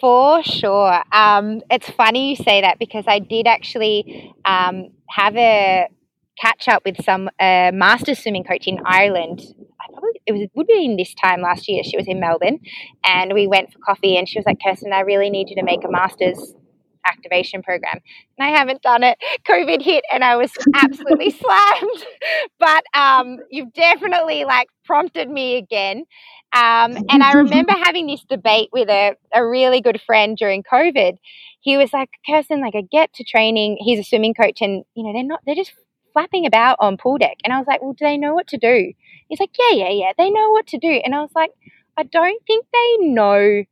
Speaker 3: For sure. Um, it's funny you say that because I did actually um, have a catch up with some uh, master swimming coach in Ireland. It was would be in this time last year. She was in Melbourne, and we went for coffee. And she was like, "Kirsten, I really need you to make a masters activation program." And I haven't done it. COVID hit, and I was absolutely <laughs> slammed. But um, you've definitely like prompted me again. Um, and I remember having this debate with a, a really good friend during COVID. He was like, Kirsten, like I get to training. He's a swimming coach, and you know they're not. They're just flapping about on pool deck. And I was like, well, do they know what to do? He's like, yeah, yeah, yeah, they know what to do. And I was like, I don't think they know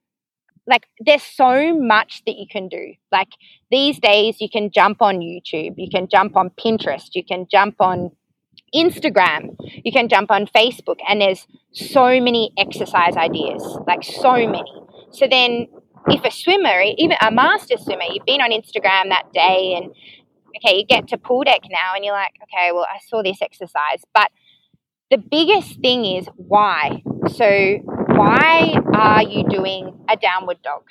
Speaker 3: like there's so much that you can do. Like these days, you can jump on YouTube, you can jump on Pinterest, you can jump on Instagram, you can jump on Facebook, and there's so many exercise ideas, like so many. So then, if a swimmer, even a master swimmer, you've been on Instagram that day and okay, you get to pool deck now and you're like, okay, well, I saw this exercise. But the biggest thing is why. So, why are you doing a downward dog?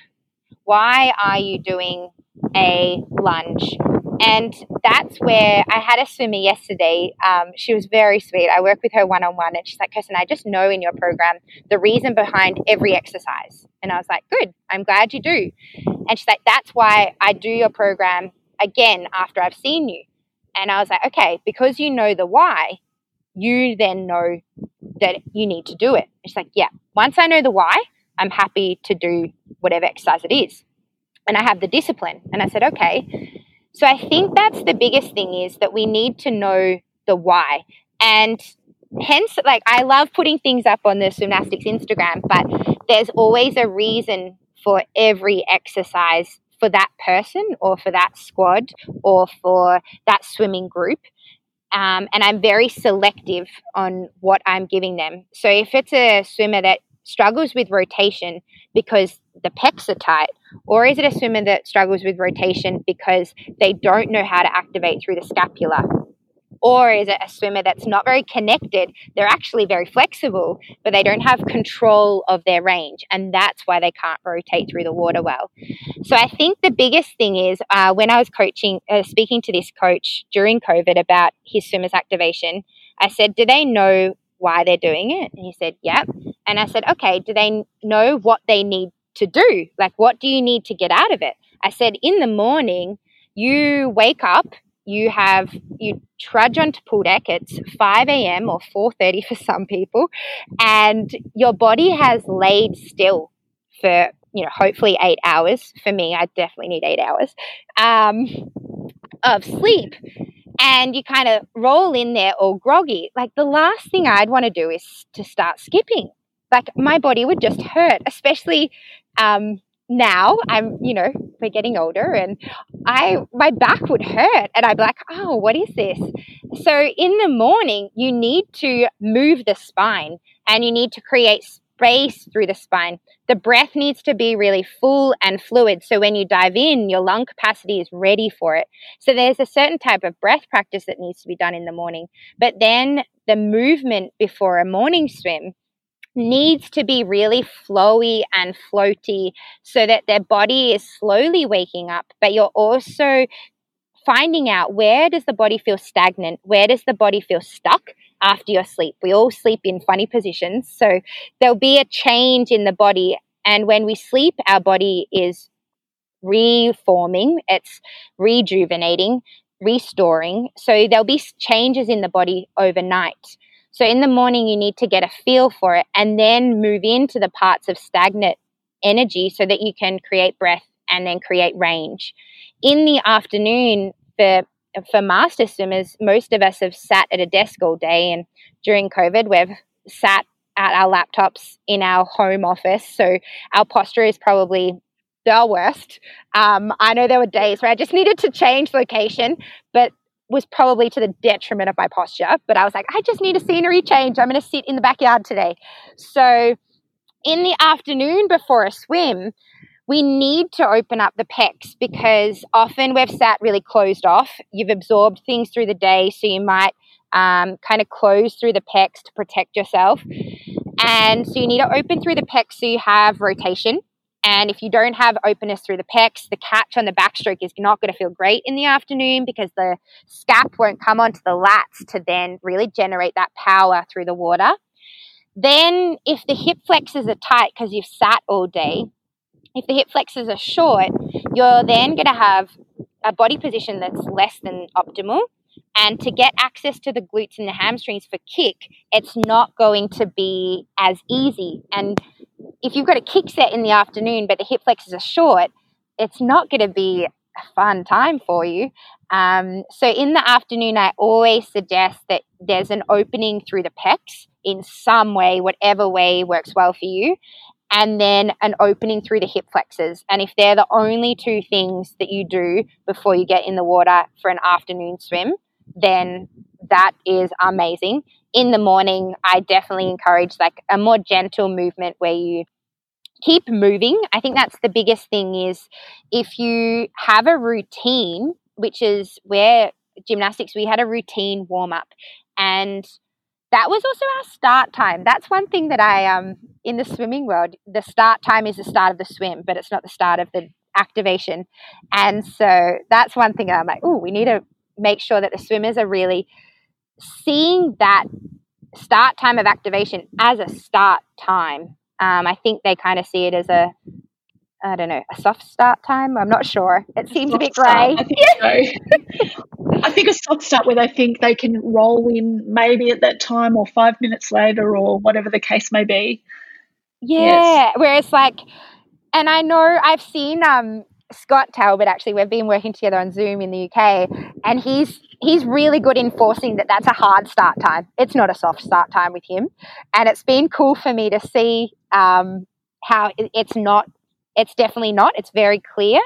Speaker 3: Why are you doing a lunge? And that's where I had a swimmer yesterday. Um, she was very sweet. I work with her one on one, and she's like, Kirsten, I just know in your program the reason behind every exercise. And I was like, Good, I'm glad you do. And she's like, That's why I do your program again after I've seen you. And I was like, Okay, because you know the why, you then know that you need to do it. It's like, Yeah, once I know the why, I'm happy to do whatever exercise it is. And I have the discipline. And I said, Okay so I think that's the biggest thing is that we need to know the why. And hence, like, I love putting things up on the Swimnastics Instagram, but there's always a reason for every exercise for that person or for that squad or for that swimming group. Um, and I'm very selective on what I'm giving them. So if it's a swimmer that struggles with rotation because the pecs are tight, or is it a swimmer that struggles with rotation because they don't know how to activate through the scapula? Or is it a swimmer that's not very connected? They're actually very flexible, but they don't have control of their range. And that's why they can't rotate through the water well. So I think the biggest thing is uh, when I was coaching, uh, speaking to this coach during COVID about his swimmer's activation, I said, Do they know why they're doing it? And he said, Yep. And I said, Okay, do they know what they need to do? Like, what do you need to get out of it? I said, In the morning, you wake up, you have, you trudge onto pool deck. It's 5 a.m. or 4.30 for some people. And your body has laid still for, you know, hopefully eight hours. For me, I definitely need eight hours um, of sleep and you kind of roll in there all groggy. Like the last thing I'd want to do is to start skipping. Like my body would just hurt, especially um, now. I'm, you know, we're getting older, and I my back would hurt, and I'd be like, oh, what is this? So in the morning, you need to move the spine, and you need to create space through the spine. The breath needs to be really full and fluid. So when you dive in, your lung capacity is ready for it. So there's a certain type of breath practice that needs to be done in the morning. But then the movement before a morning swim needs to be really flowy and floaty so that their body is slowly waking up, but you're also finding out where does the body feel stagnant? Where does the body feel stuck? after your sleep. We all sleep in funny positions. So there'll be a change in the body. And when we sleep, our body is reforming, it's rejuvenating, restoring. So there'll be changes in the body overnight. So in the morning, you need to get a feel for it and then move into the parts of stagnant energy so that you can create breath and then create range. In the afternoon, for for master swimmers, most of us have sat at a desk all day, and during COVID, we've sat at our laptops in our home office. So our posture is probably the worst. Um, I know there were days where I just needed to change location, but was probably to the detriment of my posture. But I was like, I just need a scenery change. I'm going to sit in the backyard today. So in the afternoon before a swim, we need to open up the pecs because often we've sat really closed off. You've absorbed things through the day, so you might um, kind of close through the pecs to protect yourself. And so you need to open through the pecs so you have rotation. And if you don't have openness through the pecs, the catch on the backstroke is not going to feel great in the afternoon because the scap won't come onto the lats to then really generate that power through the water. Then, if the hip flexors are tight because you've sat all day, if the hip flexors are short, you're then going to have a body position that's less than optimal. And to get access to the glutes and the hamstrings for kick, it's not going to be as easy. And if you've got a kick set in the afternoon, but the hip flexors are short, it's not going to be a fun time for you. Um, so in the afternoon, I always suggest that there's an opening through the pecs in some way, whatever way works well for you and then an opening through the hip flexors. And if they're the only two things that you do before you get in the water for an afternoon swim, then that is amazing. In the morning, I definitely encourage like a more gentle movement where you keep moving. I think that's the biggest thing is if you have a routine, which is where gymnastics we had a routine warm up and that was also our start time. That's one thing that I um in the swimming world, the start time is the start of the swim, but it's not the start of the activation. And so that's one thing I'm like, oh, we need to make sure that the swimmers are really seeing that start time of activation as a start time. Um, I think they kind of see it as a I don't know, a soft start time. I'm not sure. It seems a, a bit grey.
Speaker 1: I think so. <laughs> I think a soft start where they think they can roll in maybe at that time or five minutes later or whatever the case may be.
Speaker 3: Yeah, yes. where it's like, and I know I've seen um, Scott Talbot actually. We've been working together on Zoom in the UK, and he's he's really good in forcing that that's a hard start time. It's not a soft start time with him, and it's been cool for me to see um, how it's not it's definitely not. It's very clear.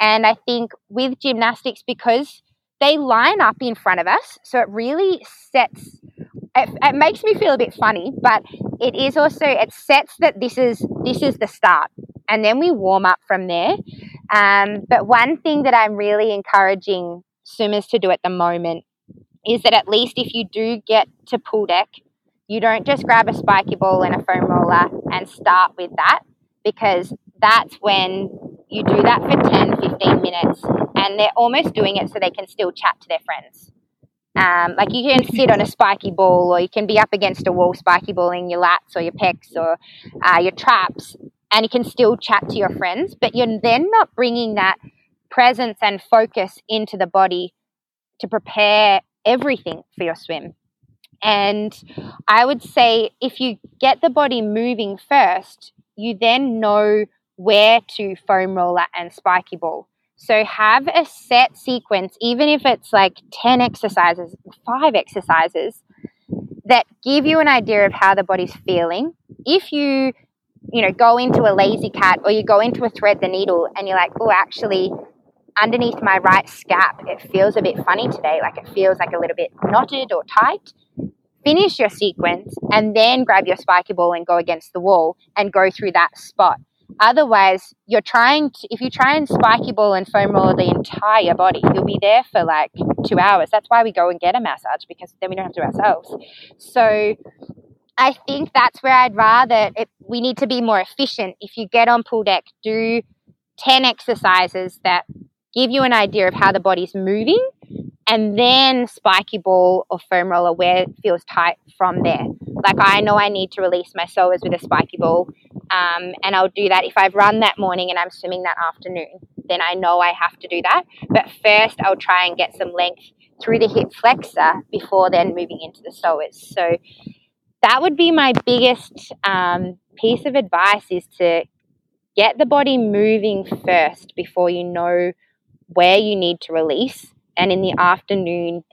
Speaker 3: And I think with gymnastics, because they line up in front of us, so it really sets, it, it makes me feel a bit funny, but it is also, it sets that this is, this is the start. And then we warm up from there. Um, but one thing that I'm really encouraging swimmers to do at the moment is that at least if you do get to pool deck, you don't just grab a spiky ball and a foam roller and start with that because that's when you do that for 10, 15 minutes and they're almost doing it so they can still chat to their friends. Um, like you can sit on a spiky ball or you can be up against a wall spiky balling your lats or your pecs or uh, your traps and you can still chat to your friends, but you're then not bringing that presence and focus into the body to prepare everything for your swim. And I would say if you get the body moving first, you then know where to foam roller and spiky ball. So have a set sequence, even if it's like 10 exercises, five exercises that give you an idea of how the body's feeling. If you, you know, go into a lazy cat or you go into a thread the needle and you're like, oh, actually, underneath my right scap, it feels a bit funny today, like it feels like a little bit knotted or tight. Finish your sequence and then grab your spiky ball and go against the wall and go through that spot. Otherwise, you're trying to, if you try and spiky ball and foam roll the entire body, you'll be there for like two hours. That's why we go and get a massage because then we don't have to ourselves. So I think that's where I'd rather, it, we need to be more efficient. If you get on pool deck, do 10 exercises that give you an idea of how the body's moving and then spiky ball or foam roller where it feels tight from there. Like I know I need to release my psoas with a spiky ball, um, and I'll do that if I've run that morning and I'm swimming that afternoon. Then I know I have to do that. But first, I'll try and get some length through the hip flexor before then moving into the psoas. So that would be my biggest um, piece of advice: is to get the body moving first before you know where you need to release and in the afternoon,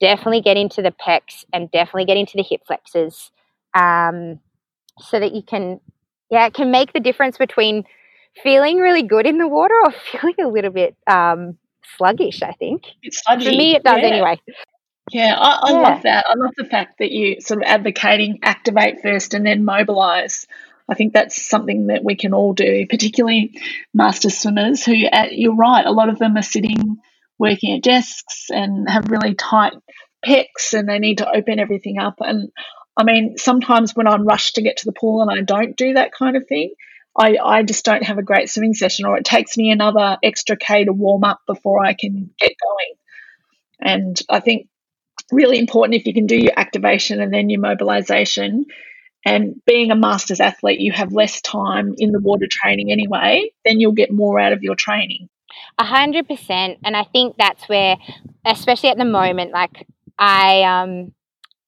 Speaker 3: definitely get into the pecs and definitely get into the hip flexors um, so that you can, yeah, it can make the difference between feeling really good in the water or <laughs> feeling a little bit um, sluggish, I think. For me, it does yeah. anyway.
Speaker 1: Yeah, I, I yeah. love that. I love the fact that you sort of advocating activate first and then mobilize. I think that's something that we can all do, particularly master swimmers who, uh, you're right, a lot of them are sitting working at desks and have really tight pecs and they need to open everything up. And I mean, sometimes when I'm rushed to get to the pool and I don't do that kind of thing, I, I just don't have a great swimming session or it takes me another extra K to warm up before I can get going. And I think really important if you can do your activation and then your mobilization. And being a masters athlete, you have less time in the water training anyway, then you'll get more out of your training.
Speaker 3: A hundred percent, and I think that's where, especially at the moment, like I, um,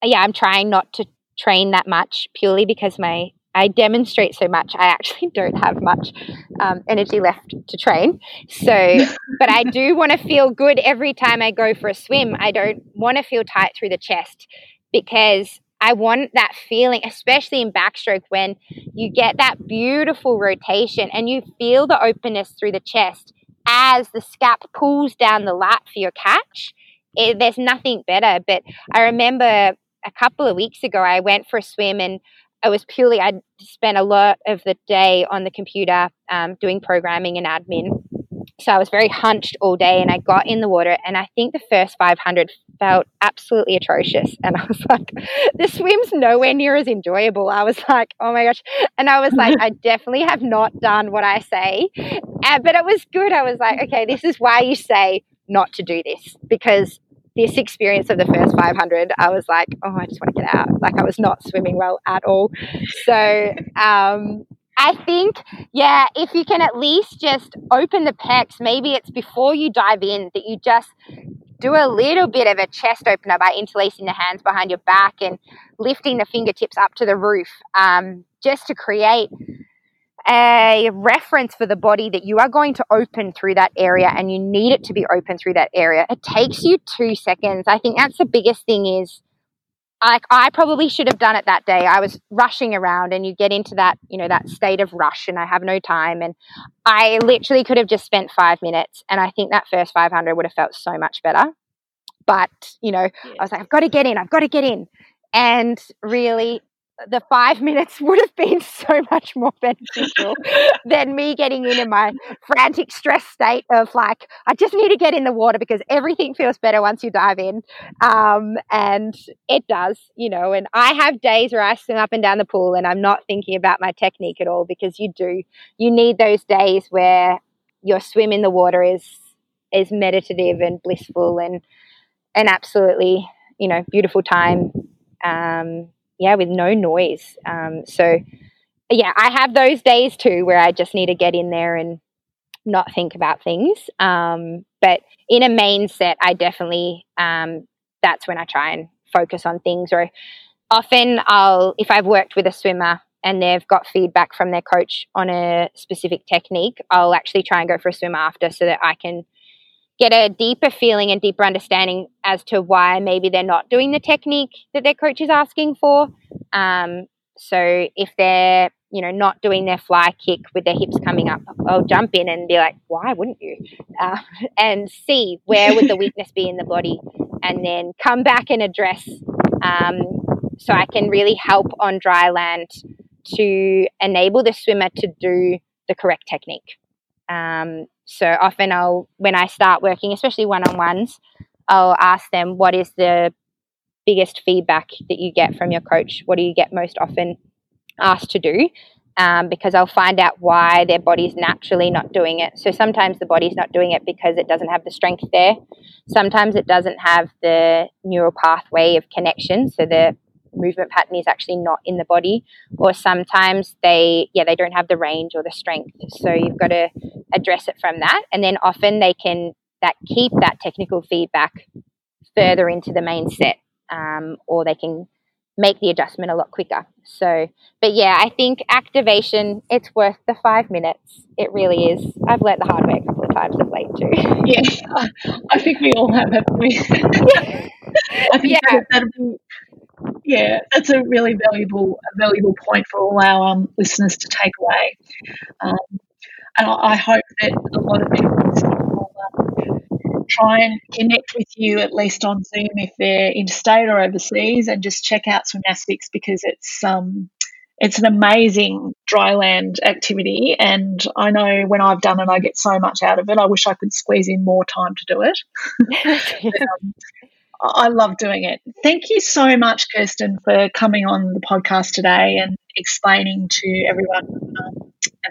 Speaker 3: yeah, I'm trying not to train that much purely because my I demonstrate so much. I actually <laughs> don't have much um, energy left to train. So, <laughs> but I do want to feel good every time I go for a swim. I don't want to feel tight through the chest because I want that feeling, especially in backstroke, when you get that beautiful rotation and you feel the openness through the chest as the scap pulls down the lat for your catch. It, there's nothing better. But I remember a couple of weeks ago, I went for a swim and it was purely, I'd spent a lot of the day on the computer um, doing programming and admin. So I was very hunched all day and I got in the water and I think the first 500 felt absolutely atrocious. And <laughs> I was like, the swim's nowhere near as enjoyable. I was like, oh my gosh. And I was like, <laughs> I definitely have not done what I say. And, but it was good. I was like, okay, this is why you say not to do this because this experience of the first 500, I was like, oh, I just want to get out. Like I was not swimming well at all. So, um, I think, yeah, if you can at least just open the pecs, maybe it's before you dive in that you just do a little bit of a chest opener by interlacing the hands behind your back and lifting the fingertips up to the roof, um, just to create a reference for the body that you are going to open through that area and you need it to be open through that area. It takes you two seconds. I think that's the biggest thing is like I probably should have done it that day. I was rushing around and you get into that, you know, that state of rush and I have no time and I literally could have just spent 5 minutes and I think that first 500 would have felt so much better. But, you know, I was like I've got to get in. I've got to get in. And really the five minutes would have been <laughs> so much more beneficial <laughs> than me getting in in my frantic stress state of like i just need to get in the water because everything feels better once you dive in. Um, and it does you know and i have days where i swim up and down the pool and i'm not thinking about my technique at all because you do you need those days where your swim in the water is is meditative and blissful and an absolutely you know beautiful time. Um, yeah, with no noise. Um, so yeah, I have those days too where I just need to get in there and not think about things. Um, but in a main set, I definitely um, that's when I try and focus on things. Or often I'll if I've worked with a swimmer and they've got feedback from their coach on a specific technique, I'll actually try and go for a swim after so that I can get a deeper feeling and deeper understanding as to why maybe they're not doing the technique that their coach is asking for. Um, so if they're you know not doing their fly kick with their hips coming up, I'll jump in and be like, why wouldn't you? Uh, <laughs> and see where would the <laughs> weakness be in the body, and then come back and address. Um, so I can really help on dry land to enable the swimmer to do the correct technique. Um, so often I'll, when I start working, especially one on ones, I'll ask them, what is the biggest feedback that you get from your coach? What do you get most often asked to do? Um, because I'll find out why their body's naturally not doing it. So sometimes the body's not doing it because it doesn't have the strength there. Sometimes it doesn't have the neural pathway of connection. So the movement pattern is actually not in the body or sometimes they yeah they don't have the range or the strength so you've got to address it from that. And then often they can that keep that technical feedback further into the main set um, or they can make the adjustment a lot quicker. So but yeah i think activation it's worth the five minutes. It really is. I've learnt the hard way a couple of times of late too. <laughs>
Speaker 4: Yeah. I think we all have it <laughs> i think yeah. that'll be yeah, that's a really valuable a valuable point for all our um, listeners to take away. Um, and I, I, hope that a lot of people will try and connect with you at least on Zoom if they're interstate or overseas, and just check out Swimnastics because it's um it's an amazing dryland activity, and I know when I've done it, I get so much out of it. I wish I could squeeze in more time to do it. <laughs> but, um, I love doing it. Thank you so much, Kirsten, for coming on the podcast today and explaining to everyone um,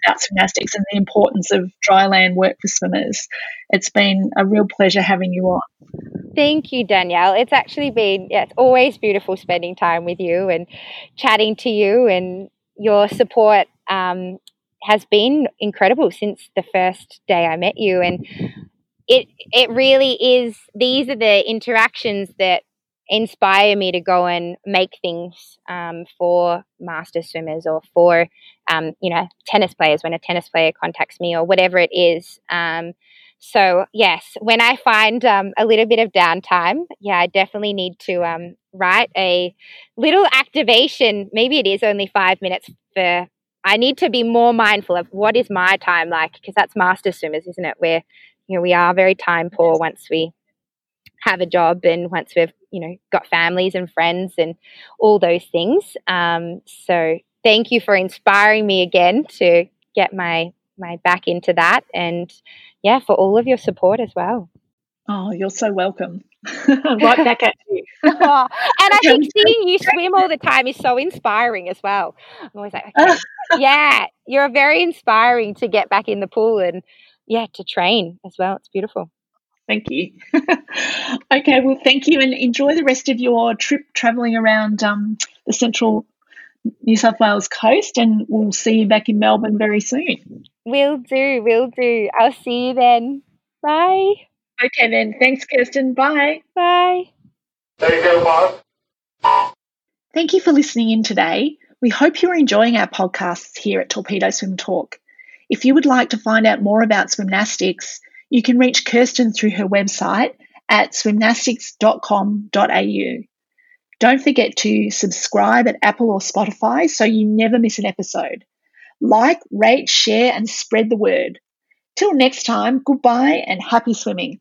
Speaker 4: about Swimnastics and the importance of dry land work for swimmers. It's been a real pleasure having you on.
Speaker 3: Thank you, Danielle. It's actually been, yeah, it's always beautiful spending time with you and chatting to you, and your support um, has been incredible since the first day I met you. And it it really is these are the interactions that inspire me to go and make things um, for master swimmers or for um, you know tennis players when a tennis player contacts me or whatever it is um, so yes, when I find um, a little bit of downtime, yeah, I definitely need to um, write a little activation. Maybe it is only five minutes for. I need to be more mindful of what is my time like because that's master swimmers, isn't it? Where you know we are very time poor once we have a job and once we've you know got families and friends and all those things. Um, so thank you for inspiring me again to get my my back into that and yeah for all of your support as well.
Speaker 4: Oh, you're so welcome. <laughs> right back at you. <laughs> oh, and
Speaker 3: I <laughs> think seeing you swim all the time is so inspiring as well. I'm always like, okay, yeah, you're very inspiring to get back in the pool and yeah, to train as well. It's beautiful.
Speaker 4: Thank you. <laughs> okay, well, thank you and enjoy the rest of your trip traveling around um, the central New South Wales coast, and we'll see you back in Melbourne very soon.
Speaker 3: Will do, will do. I'll see you then. Bye.
Speaker 4: Okay, then. Thanks, Kirsten. Bye.
Speaker 3: Bye.
Speaker 2: There you go, Bob.
Speaker 1: Thank you for listening in today. We hope you're enjoying our podcasts here at Torpedo Swim Talk. If you would like to find out more about swimnastics, you can reach Kirsten through her website at swimnastics.com.au. Don't forget to subscribe at Apple or Spotify so you never miss an episode. Like, rate, share, and spread the word. Till next time, goodbye and happy swimming.